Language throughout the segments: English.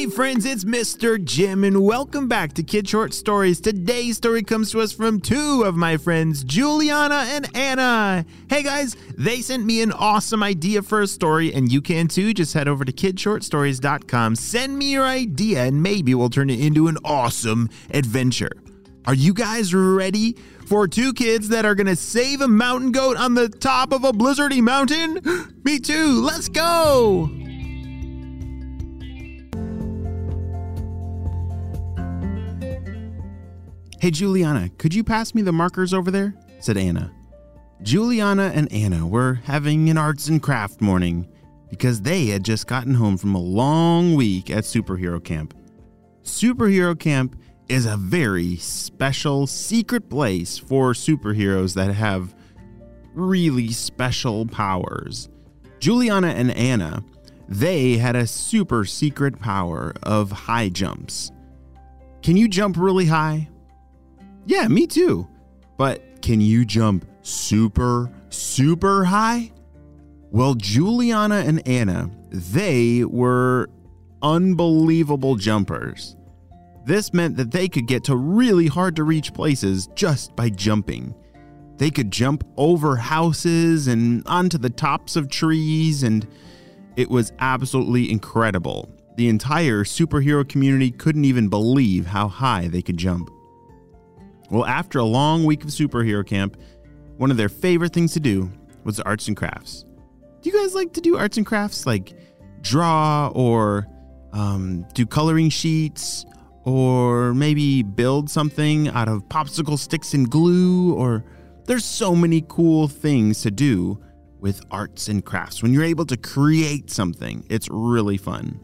Hey friends, it's Mr. Jim, and welcome back to Kid Short Stories. Today's story comes to us from two of my friends, Juliana and Anna. Hey guys, they sent me an awesome idea for a story, and you can too. Just head over to kidshortstories.com, send me your idea, and maybe we'll turn it into an awesome adventure. Are you guys ready for two kids that are gonna save a mountain goat on the top of a blizzardy mountain? me too, let's go! Hey, Juliana, could you pass me the markers over there? said Anna. Juliana and Anna were having an arts and craft morning because they had just gotten home from a long week at Superhero Camp. Superhero Camp is a very special, secret place for superheroes that have really special powers. Juliana and Anna, they had a super secret power of high jumps. Can you jump really high? Yeah, me too. But can you jump super, super high? Well, Juliana and Anna, they were unbelievable jumpers. This meant that they could get to really hard to reach places just by jumping. They could jump over houses and onto the tops of trees, and it was absolutely incredible. The entire superhero community couldn't even believe how high they could jump. Well, after a long week of superhero camp, one of their favorite things to do was arts and crafts. Do you guys like to do arts and crafts like draw or um, do coloring sheets or maybe build something out of popsicle sticks and glue? Or there's so many cool things to do with arts and crafts. When you're able to create something, it's really fun.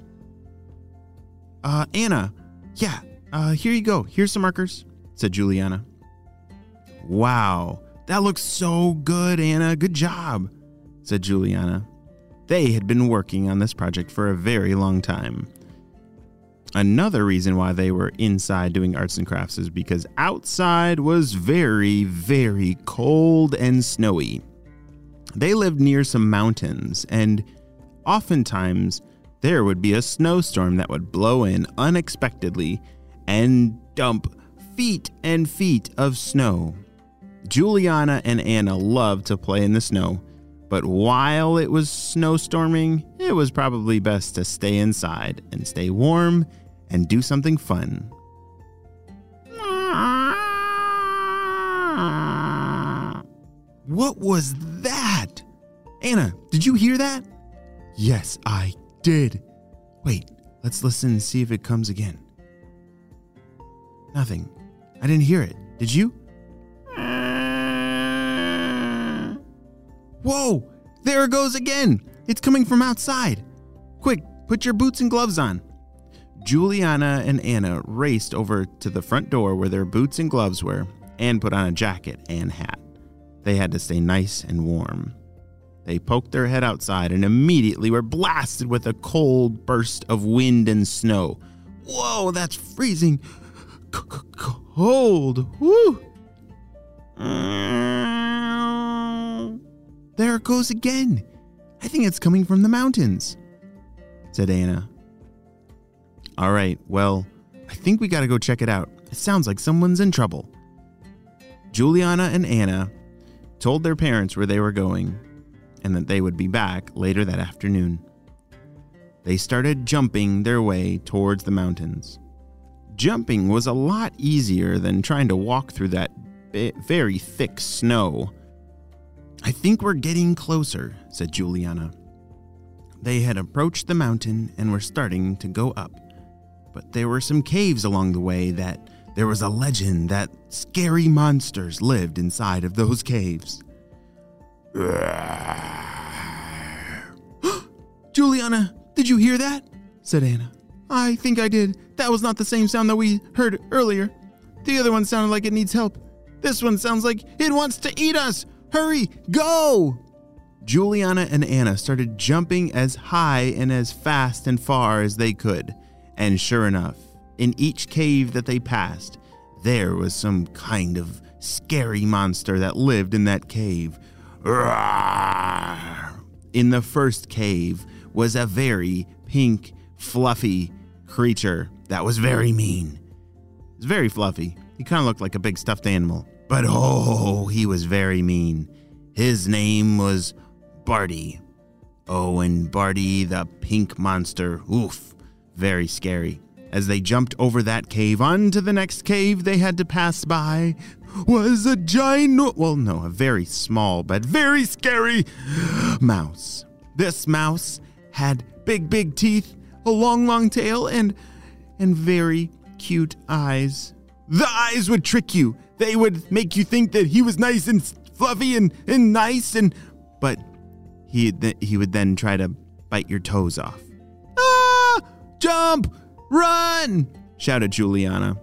Uh, Anna, yeah, uh, here you go. Here's some markers said Juliana. Wow, that looks so good, Anna. Good job, said Juliana. They had been working on this project for a very long time. Another reason why they were inside doing arts and crafts is because outside was very, very cold and snowy. They lived near some mountains, and oftentimes there would be a snowstorm that would blow in unexpectedly and dump feet and feet of snow. Juliana and Anna loved to play in the snow, but while it was snowstorming, it was probably best to stay inside and stay warm and do something fun. What was that? Anna, did you hear that? Yes, I did. Wait, let's listen and see if it comes again. Nothing. I didn't hear it. Did you? Whoa! There it goes again! It's coming from outside! Quick, put your boots and gloves on. Juliana and Anna raced over to the front door where their boots and gloves were and put on a jacket and hat. They had to stay nice and warm. They poked their head outside and immediately were blasted with a cold burst of wind and snow. Whoa, that's freezing cold. Woo! There it goes again. I think it's coming from the mountains, said Anna. All right, well, I think we gotta go check it out. It sounds like someone's in trouble. Juliana and Anna told their parents where they were going and that they would be back later that afternoon. They started jumping their way towards the mountains. Jumping was a lot easier than trying to walk through that very thick snow. I think we're getting closer, said Juliana. They had approached the mountain and were starting to go up. But there were some caves along the way that there was a legend that scary monsters lived inside of those caves. Juliana, did you hear that? said Anna. I think I did. That was not the same sound that we heard earlier. The other one sounded like it needs help. This one sounds like it wants to eat us. Hurry, go! Juliana and Anna started jumping as high and as fast and far as they could. And sure enough, in each cave that they passed, there was some kind of scary monster that lived in that cave. In the first cave was a very pink, fluffy, creature that was very mean. He was very fluffy. He kind of looked like a big stuffed animal. But oh, he was very mean. His name was Barty. Oh, and Barty the pink monster. Oof, very scary. As they jumped over that cave onto the next cave they had to pass by was a giant, well, no, a very small but very scary mouse. This mouse had big, big teeth, a long, long tail, and and very cute eyes. The eyes would trick you. They would make you think that he was nice and fluffy and, and nice and but he he would then try to bite your toes off. Ah! Jump! Run! shouted Juliana.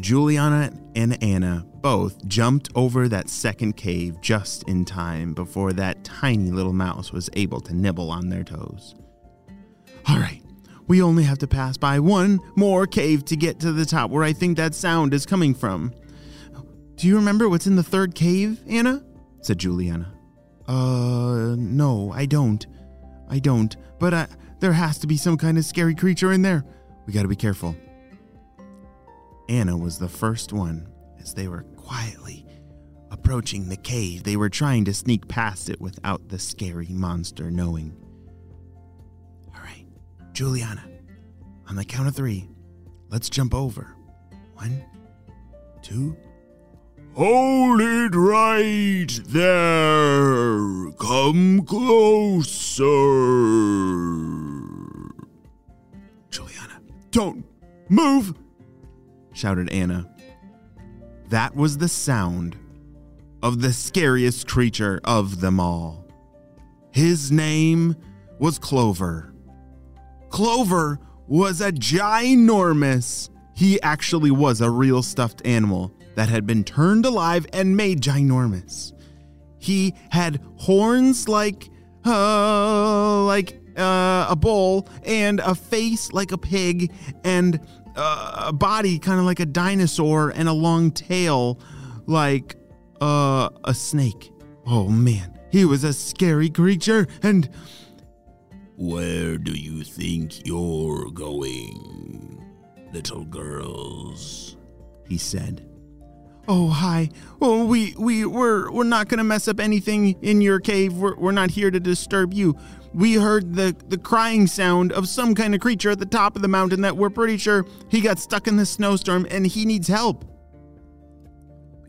Juliana and Anna both jumped over that second cave just in time before that tiny little mouse was able to nibble on their toes. All right, we only have to pass by one more cave to get to the top where I think that sound is coming from. Do you remember what's in the third cave, Anna? said Juliana. Uh, no, I don't. I don't. But uh, there has to be some kind of scary creature in there. We gotta be careful. Anna was the first one as they were quietly approaching the cave. They were trying to sneak past it without the scary monster knowing. Juliana, on the count of three, let's jump over. One, two. Hold it right there. Come closer. Juliana, don't move, shouted Anna. That was the sound of the scariest creature of them all. His name was Clover. Clover was a ginormous, he actually was a real stuffed animal that had been turned alive and made ginormous. He had horns like, uh, like uh, a bull and a face like a pig and uh, a body kind of like a dinosaur and a long tail like uh, a snake. Oh man, he was a scary creature and. Where do you think you're going, little girls? He said. Oh hi. Oh we we we're we're not gonna mess up anything in your cave. We're we're not here to disturb you we heard the, the crying sound of some kind of creature at the top of the mountain that we're pretty sure he got stuck in the snowstorm and he needs help.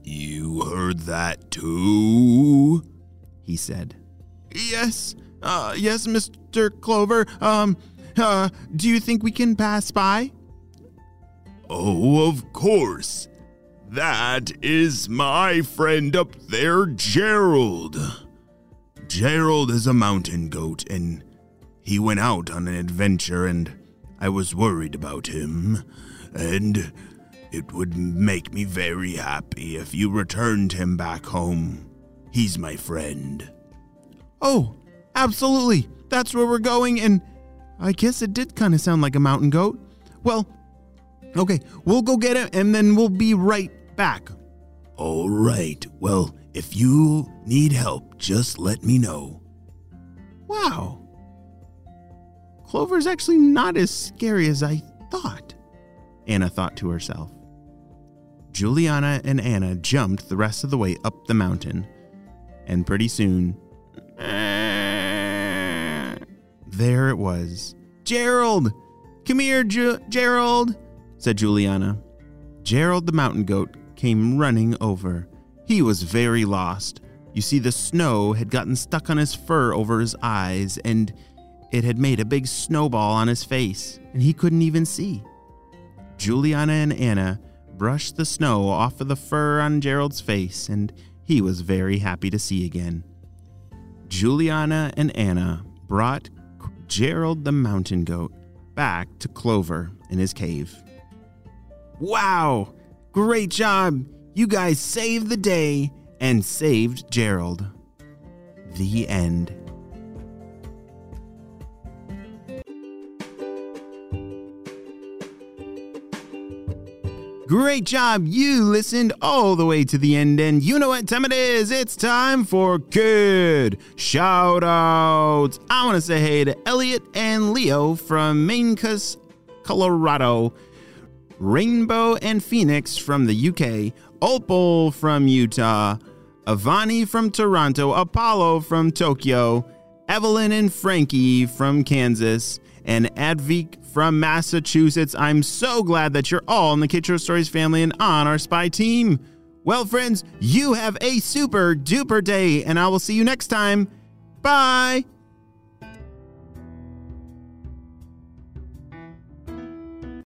You heard that too? He said. Yes, uh, yes, Mr. Clover. Um, uh, do you think we can pass by? Oh, of course. That is my friend up there, Gerald. Gerald is a mountain goat, and he went out on an adventure, and I was worried about him. And it would make me very happy if you returned him back home. He's my friend. Oh, absolutely. That's where we're going, and I guess it did kind of sound like a mountain goat. Well, okay, we'll go get it and then we'll be right back. All right. Well, if you need help, just let me know. Wow. Clover's actually not as scary as I thought, Anna thought to herself. Juliana and Anna jumped the rest of the way up the mountain, and pretty soon, there it was. Gerald! Come here, Ju- Gerald! said Juliana. Gerald the mountain goat came running over. He was very lost. You see, the snow had gotten stuck on his fur over his eyes, and it had made a big snowball on his face, and he couldn't even see. Juliana and Anna brushed the snow off of the fur on Gerald's face, and he was very happy to see again. Juliana and Anna brought Gerald the mountain goat back to Clover in his cave. Wow! Great job! You guys saved the day and saved Gerald. The end. Great job. You listened all the way to the end, and you know what time it is. It's time for good shout outs. I want to say hey to Elliot and Leo from Mancos Colorado, Rainbow and Phoenix from the UK, Opal from Utah, Avani from Toronto, Apollo from Tokyo, Evelyn and Frankie from Kansas, and Advik from Massachusetts. I'm so glad that you're all in the Kid Stories family and on our spy team. Well, friends, you have a super duper day, and I will see you next time. Bye.